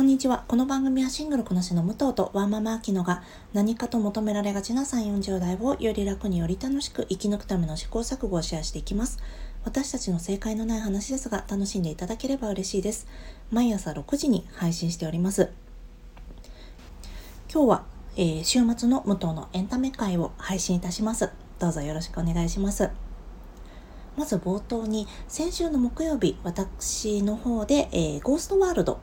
こんにちは。この番組はシングルこなしの武藤とワンママアキノが何かと求められがちな3、40代をより楽により楽しく生き抜くための試行錯誤をシェアしていきます。私たちの正解のない話ですが楽しんでいただければ嬉しいです。毎朝6時に配信しております。今日は、えー、週末の武藤のエンタメ会を配信いたします。どうぞよろしくお願いします。まず冒頭に先週の木曜日私の方で、えー、ゴーストワールド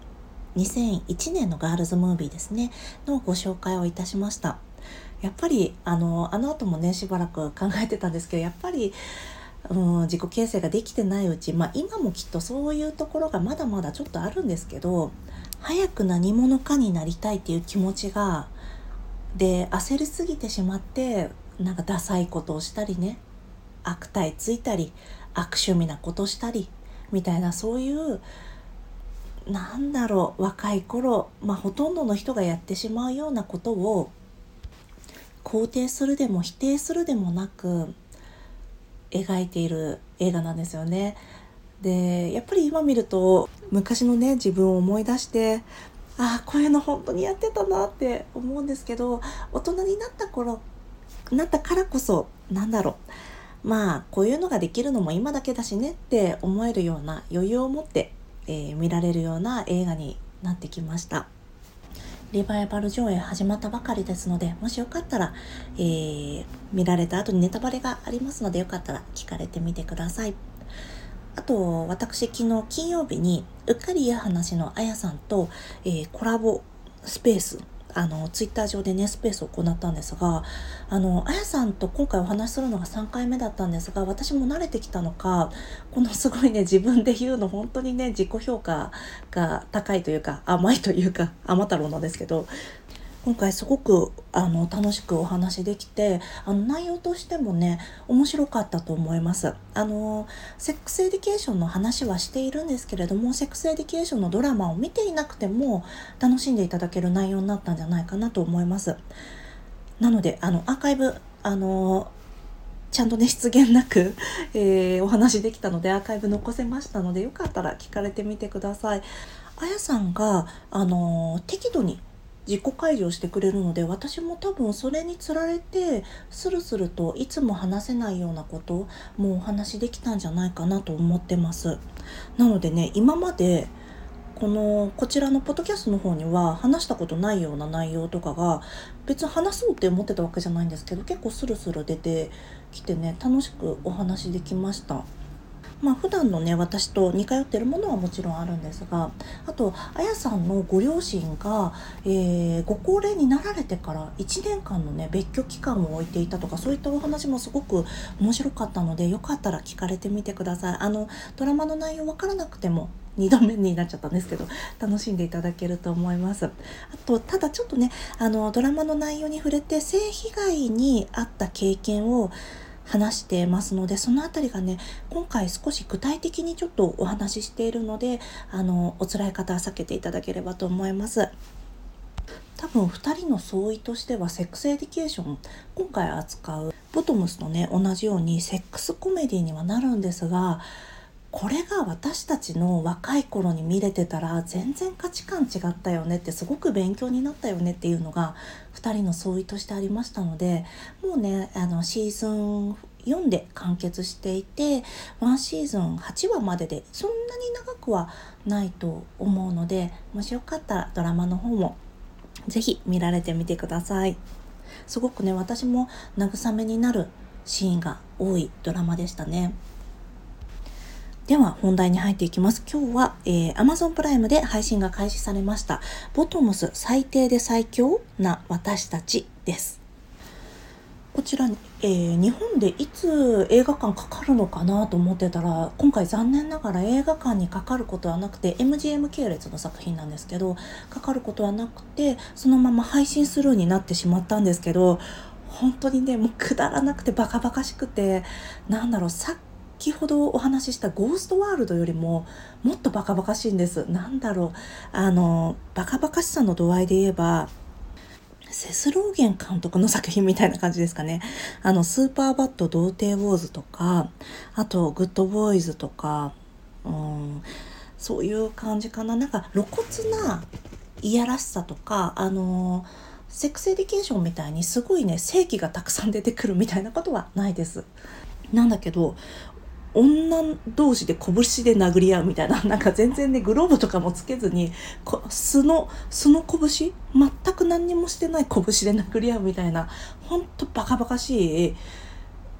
2001年のガールズムービーですね。のご紹介をいたしました。やっぱりあのあの後もねしばらく考えてたんですけどやっぱりうん、自己形成ができてないうち、まあ、今もきっとそういうところがまだまだちょっとあるんですけど早く何者かになりたいっていう気持ちがで焦りすぎてしまってなんかダサいことをしたりね悪態ついたり悪趣味なことしたりみたいなそういうなんだろう若い頃、まあ、ほとんどの人がやってしまうようなことを肯定するでも否定するでもなく描いている映画なんですよね。でやっぱり今見ると昔のね自分を思い出してああこういうの本当にやってたなって思うんですけど大人になった頃なったからこそなんだろうまあこういうのができるのも今だけだしねって思えるような余裕を持ってえー、見られるような映画になってきました。リバイバル上映始まったばかりですので、もしよかったら、えー、見られた後にネタバレがありますので、よかったら聞かれてみてください。あと、私、昨日金曜日に、うっかりや話のあやさんと、えー、コラボスペースあのツイッター上でねスペースを行ったんですがあのあやさんと今回お話しするのが3回目だったんですが私も慣れてきたのかこのすごいね自分で言うの本当にね自己評価が高いというか甘いというか甘太郎なんですけど今回すごくあの楽しくお話できてあの内容としてもね面白かったと思いますあのセックスエディケーションの話はしているんですけれどもセックスエディケーションのドラマを見ていなくても楽しんでいただける内容になったんじゃないかなと思いますなのであのアーカイブあのちゃんとね失言なく、えー、お話できたのでアーカイブ残せましたのでよかったら聞かれてみてください。あやさんがあの適度に自己開示をしてくれるので私も多分それにつられてスルスルといつも話せないようなこともお話できたんじゃないかなと思ってます。なのでね今までこのこちらのポッドキャストの方には話したことないような内容とかが別に話そうって思ってたわけじゃないんですけど結構スルスル出てきてね楽しくお話できました。まあ普段のね私と似通ってるものはもちろんあるんですがあとあやさんのご両親が、えー、ご高齢になられてから1年間のね別居期間を置いていたとかそういったお話もすごく面白かったのでよかったら聞かれてみてください。あのドラマの内容分からなくても2度目になっちゃったんですけど楽しんでいただけると思います。あとただちょっとねあのドラマの内容に触れて性被害に遭った経験を話してますのでその辺りがね今回少し具体的にちょっとお話ししているのであのお辛い方は避けていただければと思います。多分2人の総意としてはセックスエディケーション今回扱うボトムスとね同じようにセックスコメディにはなるんですがこれが私たちの若い頃に見れてたら全然価値観違ったよねってすごく勉強になったよねっていうのが2人の相違としてありましたのでもうねあのシーズン4で完結していて1シーズン8話まででそんなに長くはないと思うのでもしよかったらドラマの方も是非見られてみてください。すごくね私も慰めになるシーンが多いドラマでしたね。では本題に入っていきます。今日は、えー、Amazon プライムで配信が開始されました。ボトムス最低で最強な私たちです。こちら、えー、日本でいつ映画館かかるのかなと思ってたら今回残念ながら映画館にかかることはなくて MGM 系列の作品なんですけどかかることはなくてそのまま配信スルーになってしまったんですけど本当にねもうくだらなくてバカバカしくてなんだろうさっ先ほどお話ししたゴーストワールドよりももっとバカバカしいんです。なんだろう。あの、バカバカしさの度合いで言えば、セスローゲン監督の作品みたいな感じですかね。あの、スーパーバット童貞ウォーズとか、あと、グッドボーイズとか、うん、そういう感じかな。なんか露骨ないやらしさとかあのセックスエディケーションみたいにすごいね性器がたくさん出てくるみたいなことはないです。なんだけど女同士で拳で殴り合うみたいな なんか全然ねグローブとかもつけずにこ素の素の拳？全く何にもしてない拳で殴り合うみたいなほんとバカバカしい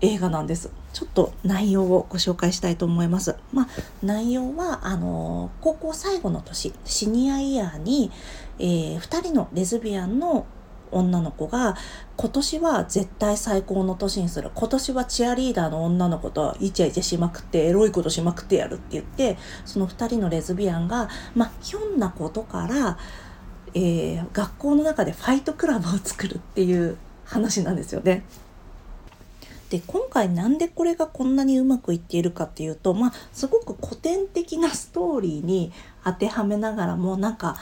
映画なんです。ちょっと内容をご紹介したいと思います。まあ、内容は、あの高校最後の年、シニアイヤーに、えー、2人のレズビアンの女の子が今年は絶対最高の年にする今年はチアリーダーの女の子とイチャイチャしまくってエロいことしまくってやるって言ってその2人のレズビアンがまあひょんなことから、えー、学校の中でファイトクラブを作るっていう話なんですよね。で今回なんでこれがこんなにうまくいっているかっていうとまあすごく古典的なストーリーに当てはめながらもなんか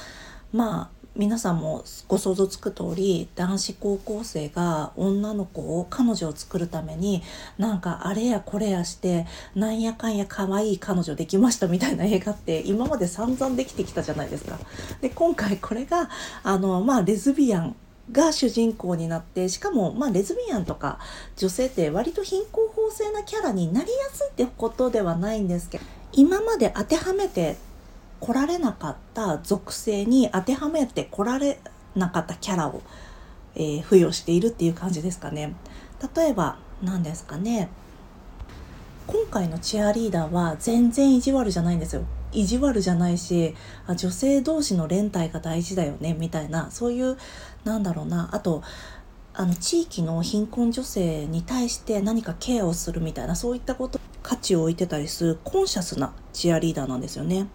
まあ皆さんもご想像つく通り男子高校生が女の子を彼女を作るためになんかあれやこれやしてなんやかんや可愛い彼女できましたみたいな映画って今まで散々できてきたじゃないですか。で今回これがあのまあレズビアンが主人公になってしかもまあレズビアンとか女性って割と貧困法制なキャラになりやすいってことではないんですけど今まで当てはめて来られなかった属性に当てはめて来られなかったキャラを、えー、付与しているっていう感じですかね。例えば何ですかね今回のチアリーダーは全然意地悪じゃないんですよ。意地悪じゃないしあ女性同士の連帯が大事だよねみたいなそういうなんだろうなあとあの地域の貧困女性に対して何かケアをするみたいなそういったこと価値を置いてたりするコンシャスなチアリーダーなんですよね。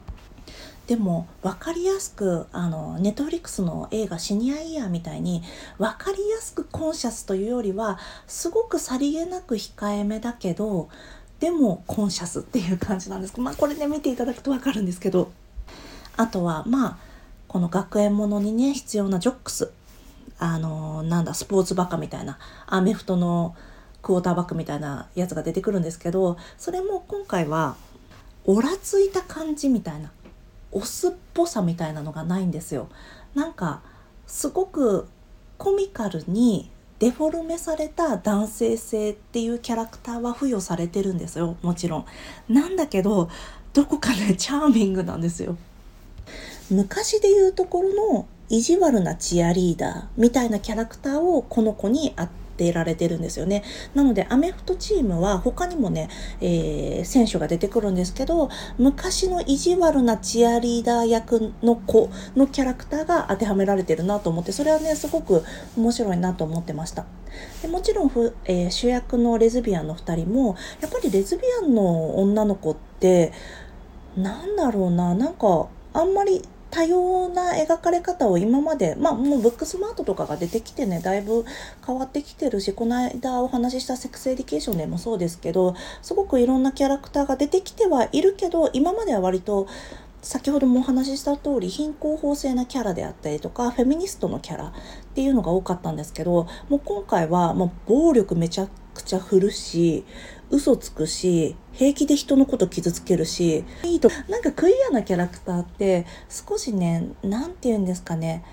でも分かりやすくあのネットフリックスの映画「シニアイヤー」みたいに分かりやすくコンシャスというよりはすごくさりげなく控えめだけどでもコンシャスっていう感じなんです。けどまあこれで、ね、見ていただくと分かるんですけど。あとはまあこの学園ものにね必要なジョックス。あのなんだスポーツバカみたいなアメフトのクォーターバックみたいなやつが出てくるんですけどそれも今回はオラついた感じみたいな。オスっぽさみたいなのがないんですよ。なんかすごくコミカルにデフォルメされた男性性っていうキャラクターは付与されてるんですよもちろん。なんだけどどこかね チャーミングなんですよ。昔で言うところの意地悪なチアリーダーみたいなキャラクターをこの子にあってられてるんですよね。なのでアメフトチームは他にもね、えー、選手が出てくるんですけど昔の意地悪なチアリーダー役の子のキャラクターが当てはめられてるなと思ってそれはねすごく面白いなと思ってました。でもちろんふ、えー、主役のレズビアンの2人もやっぱりレズビアンの女の子ってなんだろうななんかあんまり多様な描かれ方を今までまあもうブックスマートとかが出てきてねだいぶ変わってきてるしこの間お話ししたセクスエディケーションでもそうですけどすごくいろんなキャラクターが出てきてはいるけど今までは割と先ほどもお話しした通り貧困法制なキャラであったりとかフェミニストのキャラっていうのが多かったんですけどもう今回はもう暴力めちゃくちゃ振るし嘘つくし平気で人のこと傷つけるしいいとなんかクイアなキャラクターって少しね何て言うんですかね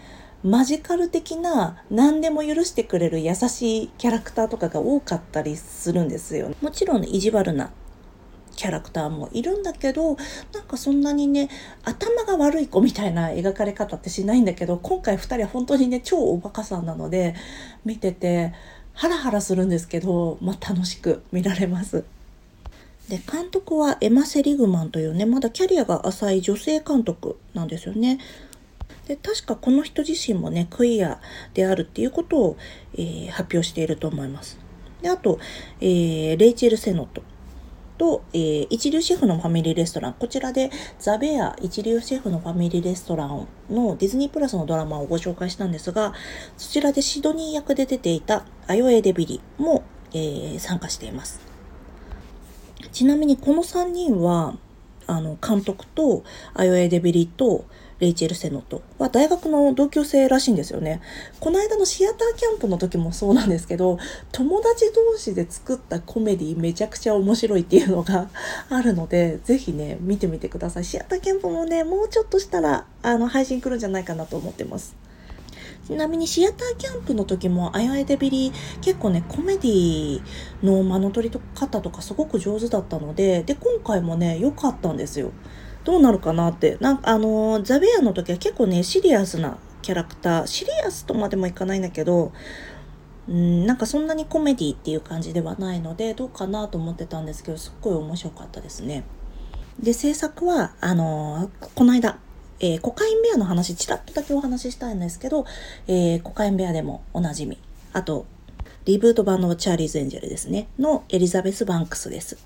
マジカル的な何でも許してくれる優しいキャラクターとかが多かったりするんですよ。もちろん意地悪なキャラクターもいるんだけどなんかそんなにね頭が悪い子みたいな描かれ方ってしないんだけど今回2人は本当にね超おバカさんなので見ててハラハラするんですけど、まあ、楽しく見られます。で監督はエマ・セリグマンというねまだキャリアが浅い女性監督なんですよね。で確かこの人自身もねクイアであるっていうことを、えー、発表していると思います。であと、えー、レイチェル・セノットと、えー、一流シェフのファミリーレストラン。こちらでザ・ベア一流シェフのファミリーレストランのディズニープラスのドラマをご紹介したんですが、そちらでシドニー役で出ていたアヨエ・デビリも、えー、参加しています。ちなみにこの3人は、あの、監督とアヨエ・デビリと、レイチェル・セノとは大学の同級生らしいんですよね。この間のシアターキャンプの時もそうなんですけど、友達同士で作ったコメディめちゃくちゃ面白いっていうのがあるので、ぜひね、見てみてください。シアターキャンプもね、もうちょっとしたら、あの、配信来るんじゃないかなと思ってます。ちなみにシアターキャンプの時もあやえでビリ結構ねコメディの間の取り方とかすごく上手だったのでで今回もね良かったんですよ。どうなるかなってなんかあのザ・ベアの時は結構ねシリアスなキャラクターシリアスとまでもいかないんだけどうんなんかそんなにコメディっていう感じではないのでどうかなと思ってたんですけどすっごい面白かったですね。で制作はあのこの間えー、コカインベアの話、ちらっとだけお話ししたいんですけど、えー、コカインベアでもおなじみ。あと、リブート版のチャーリーズ・エンジェルですね。のエリザベス・バンクスです。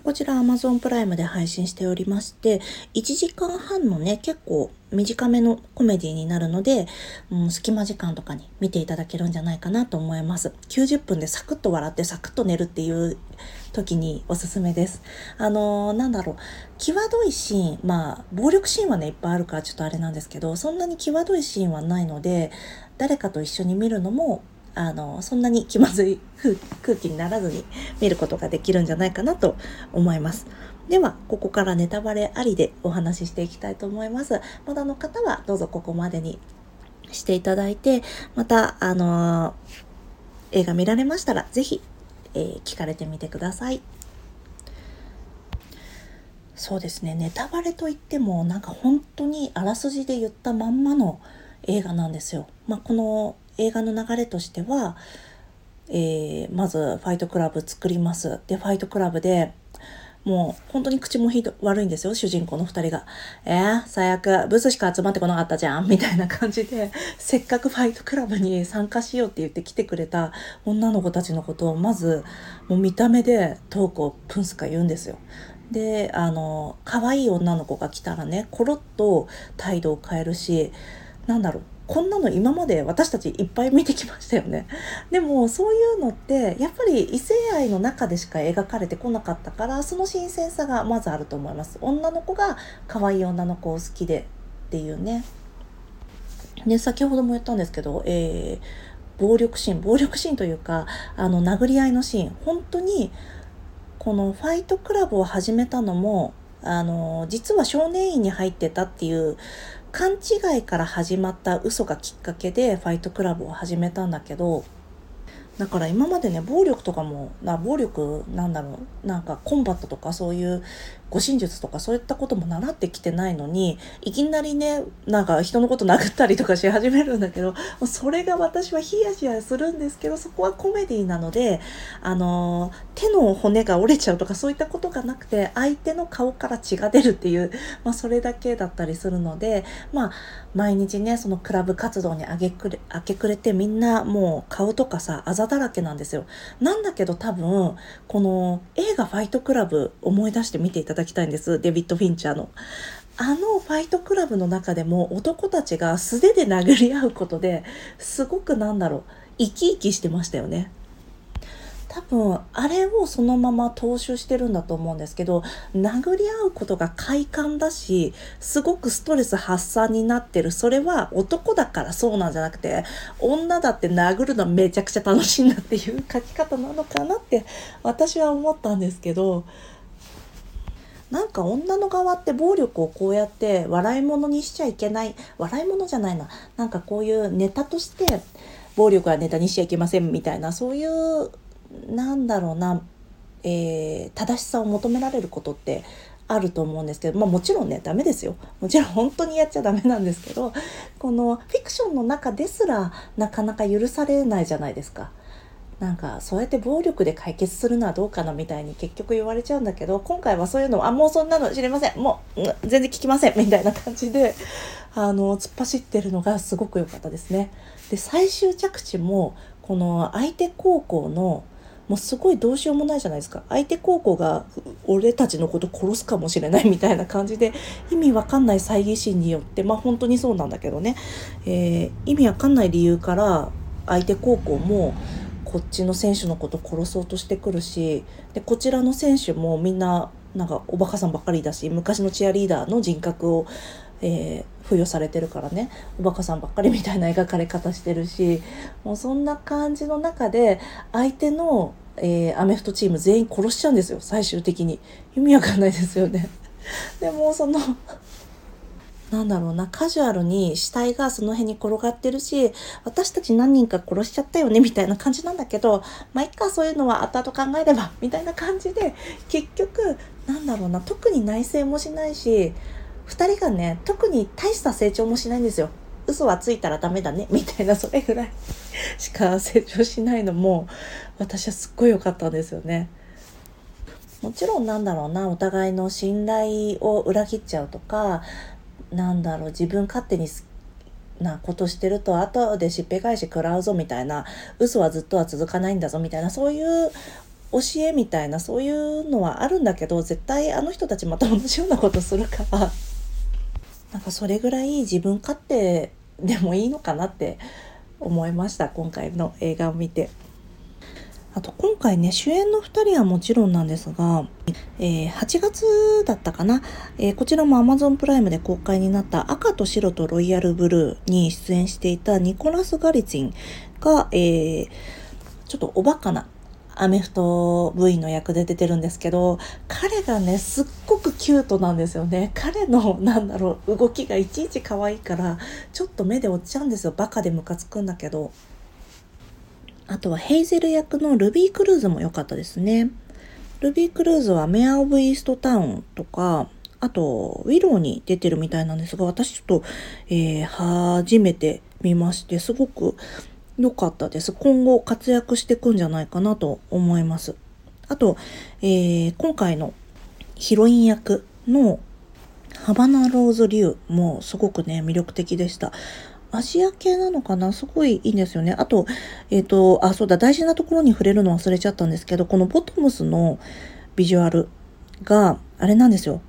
こちら Amazon プライムで配信しておりまして、1時間半のね、結構短めのコメディになるので、うん、隙間時間とかに見ていただけるんじゃないかなと思います。90分でサクッと笑ってサクッと寝るっていう時におすすめです。あのー、なんだろう、際どいシーン、まあ、暴力シーンはね、いっぱいあるからちょっとあれなんですけど、そんなに際どいシーンはないので、誰かと一緒に見るのもあのそんなに気まずい空気にならずに見ることができるんじゃないかなと思います。では、ここからネタバレありでお話ししていきたいと思います。まだの方はどうぞここまでにしていただいて、また、あのー、映画見られましたら、ぜひ、えー、聞かれてみてください。そうですね、ネタバレといっても、なんか本当にあらすじで言ったまんまの映画なんですよ。まあ、この映画の流れとしては、えー、まずファイトクラブ作ります。で、ファイトクラブでもう本当に口もひど悪いんですよ、主人公の二人が。えー、最悪、ブスしか集まってこなかったじゃんみたいな感じで、せっかくファイトクラブに参加しようって言って来てくれた女の子たちのことを、まず、もう見た目でトークをプンスカ言うんですよ。で、あの、可愛い女の子が来たらね、コロッと態度を変えるし、なんだろう、こんなの今まで私たちいっぱい見てきましたよね。でもそういうのってやっぱり異性愛の中でしか描かれてこなかったからその新鮮さがまずあると思います。女の子が可愛い女の子を好きでっていうね。で先ほども言ったんですけど、えー、暴力シーン暴力シーンというかあの殴り合いのシーン本当にこのファイトクラブを始めたのもあの実は少年院に入ってたっていう勘違いから始まった嘘がきっかけでファイトクラブを始めたんだけどだから今までね暴力とかもな暴力なんだろうなんかコンバットとかそういう護身術とかそういったことも習ってきてないのにいきなりねなんか人のこと殴ったりとかし始めるんだけどそれが私はヒヤヒヤするんですけどそこはコメディなのであの手の骨が折れちゃうとかそういったことがなくて相手の顔から血が出るっていう、まあ、それだけだったりするのでまあ毎日ねそのクラブ活動に明け暮れ明け暮れてみんなもう顔とかさあざだらけなんですよ。なんだけど多分この映画「ファイトクラブ」思い出して見ていただきたいんです。デビッド・フィンチャーの。あのファイトクラブの中でも男たちが素手で殴り合うことですごくなんだろう生き生きしてましたよね。多分あれをそのまま踏襲してるんだと思うんですけど殴り合うことが快感だしすごくストレス発散になってる。それは男だからそうなんじゃなくて女だって殴るのめちゃくちゃ楽しいんだっていう書き方なのかなって私は思ったんですけどなんか女の側って暴力をこうやって笑い物にしちゃいけない笑い物じゃないななんかこういうネタとして暴力はネタにしちゃいけませんみたいなそういうなんだろうな、えー、正しさを求められることってあると思うんですけど、まあ、もちろんねダメですよもちろん本当にやっちゃダメなんですけどこのフィクションの中ですらなかなか許されないじゃないですか。なんかそうやって暴力で解決するのはどうかなみたいに結局言われちゃうんだけど今回はそういうのあもうそんなの知りませんもう全然聞きませんみたいな感じであの突っ走ってるのがすごく良かったですね。で最終着地もこの相手高校のもうすごいどうしようもないじゃないですか。相手高校が俺たちのこと殺すかもしれないみたいな感じで意味わかんない猜疑心によってまあ本当にそうなんだけどね、えー、意味わかんない理由から相手高校もこっちの選手のこと殺そうとしてくるしでこちらの選手もみんななんかおバカさんばっかりだし昔のチアリーダーの人格を、えー、付与されてるからね。おバカさんばっかりみたいな描かれ方してるしもうそんな感じの中で相手の、えー、アメフトチーム全員殺しちゃうんですよ最終的に意味わかんないですよね。でもそのなんだろうな、カジュアルに死体がその辺に転がってるし、私たち何人か殺しちゃったよね、みたいな感じなんだけど、まあ、いっか、そういうのは後々考えれば、みたいな感じで、結局、なんだろうな、特に内省もしないし、2人がね、特に大した成長もしないんですよ。嘘はついたらダメだね、みたいな、それぐらいしか成長しないのも、私はすっごい良かったんですよね。もちろんなんだろうなお互いの信頼を裏切っちゃうとかなんだろう自分勝手になことしてると後でしっぺ返し食らうぞみたいな嘘はずっとは続かないんだぞみたいなそういう教えみたいなそういうのはあるんだけど絶対あの人たちまた同じようなことするからなんかそれぐらい自分勝手でもいいのかなって思いました今回の映画を見て。あと今回ね主演の2人はもちろんなんですが、えー、8月だったかな、えー、こちらも Amazon プライムで公開になった赤と白とロイヤルブルーに出演していたニコラス・ガリツィンが、えー、ちょっとおバカなアメフト部員の役で出てるんですけど彼がねすっごくキュートなんですよね。彼のなんだろう動きがいちいち可愛いからちょっと目で落ちちゃうんですよ。バカでムカつくんだけど。あとはヘイゼル役のルビー・クルーズも良かったですね。ルビー・クルーズはメア・オブ・イーストタウンとか、あと、ウィローに出てるみたいなんですが、私ちょっと、えー、初めて見まして、すごく良かったです。今後活躍していくんじゃないかなと思います。あと、えー、今回のヒロイン役のハバナ・ローズ・リュウもすごくね、魅力的でした。アジア系なのかな？すごいいいんですよね。あと、えっ、ー、と、あ、そうだ、大事なところに触れるの忘れちゃったんですけど、このボトムスのビジュアルが、あれなんですよ。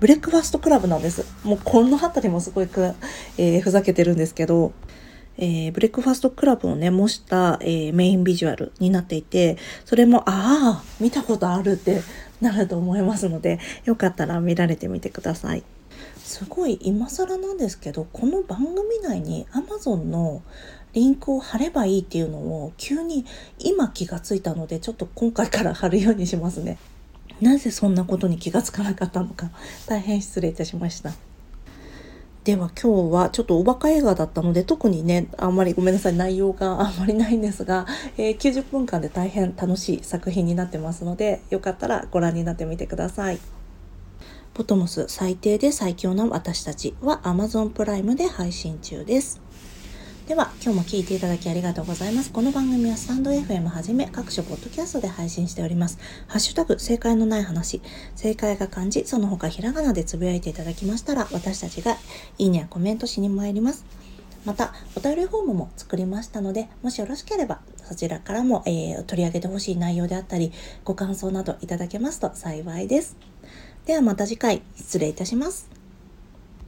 ブレックファーストクラブなんです。もうこの辺りもすごいく、えー、ふざけてるんですけど、えー、ブレックファーストクラブをね、模した、えー、メインビジュアルになっていて、それも、ああ、見たことあるってなると思いますので、よかったら見られてみてください。すごい今更なんですけどこの番組内に Amazon のリンクを貼ればいいっていうのを急に今気がついたのでちょっと今回から貼るようにしますね。なぜそんなことに気がつかなかったのか大変失礼いたしました。では今日はちょっとおバカ映画だったので特にねあんまりごめんなさい内容があんまりないんですが、えー、90分間で大変楽しい作品になってますのでよかったらご覧になってみてください。ポトモス最低で最強の私たちは Amazon プライムで配信中です。では、今日も聞いていただきありがとうございます。この番組はスタンド FM はじめ各種ポッドキャストで配信しております。ハッシュタグ、正解のない話、正解が漢字、その他ひらがなでつぶやいていただきましたら、私たちがいいねやコメントしに参ります。また、お便りフォームも作りましたので、もしよろしければ、そちらからも、えー、取り上げてほしい内容であったり、ご感想などいただけますと幸いです。ではまた次回失礼いたします。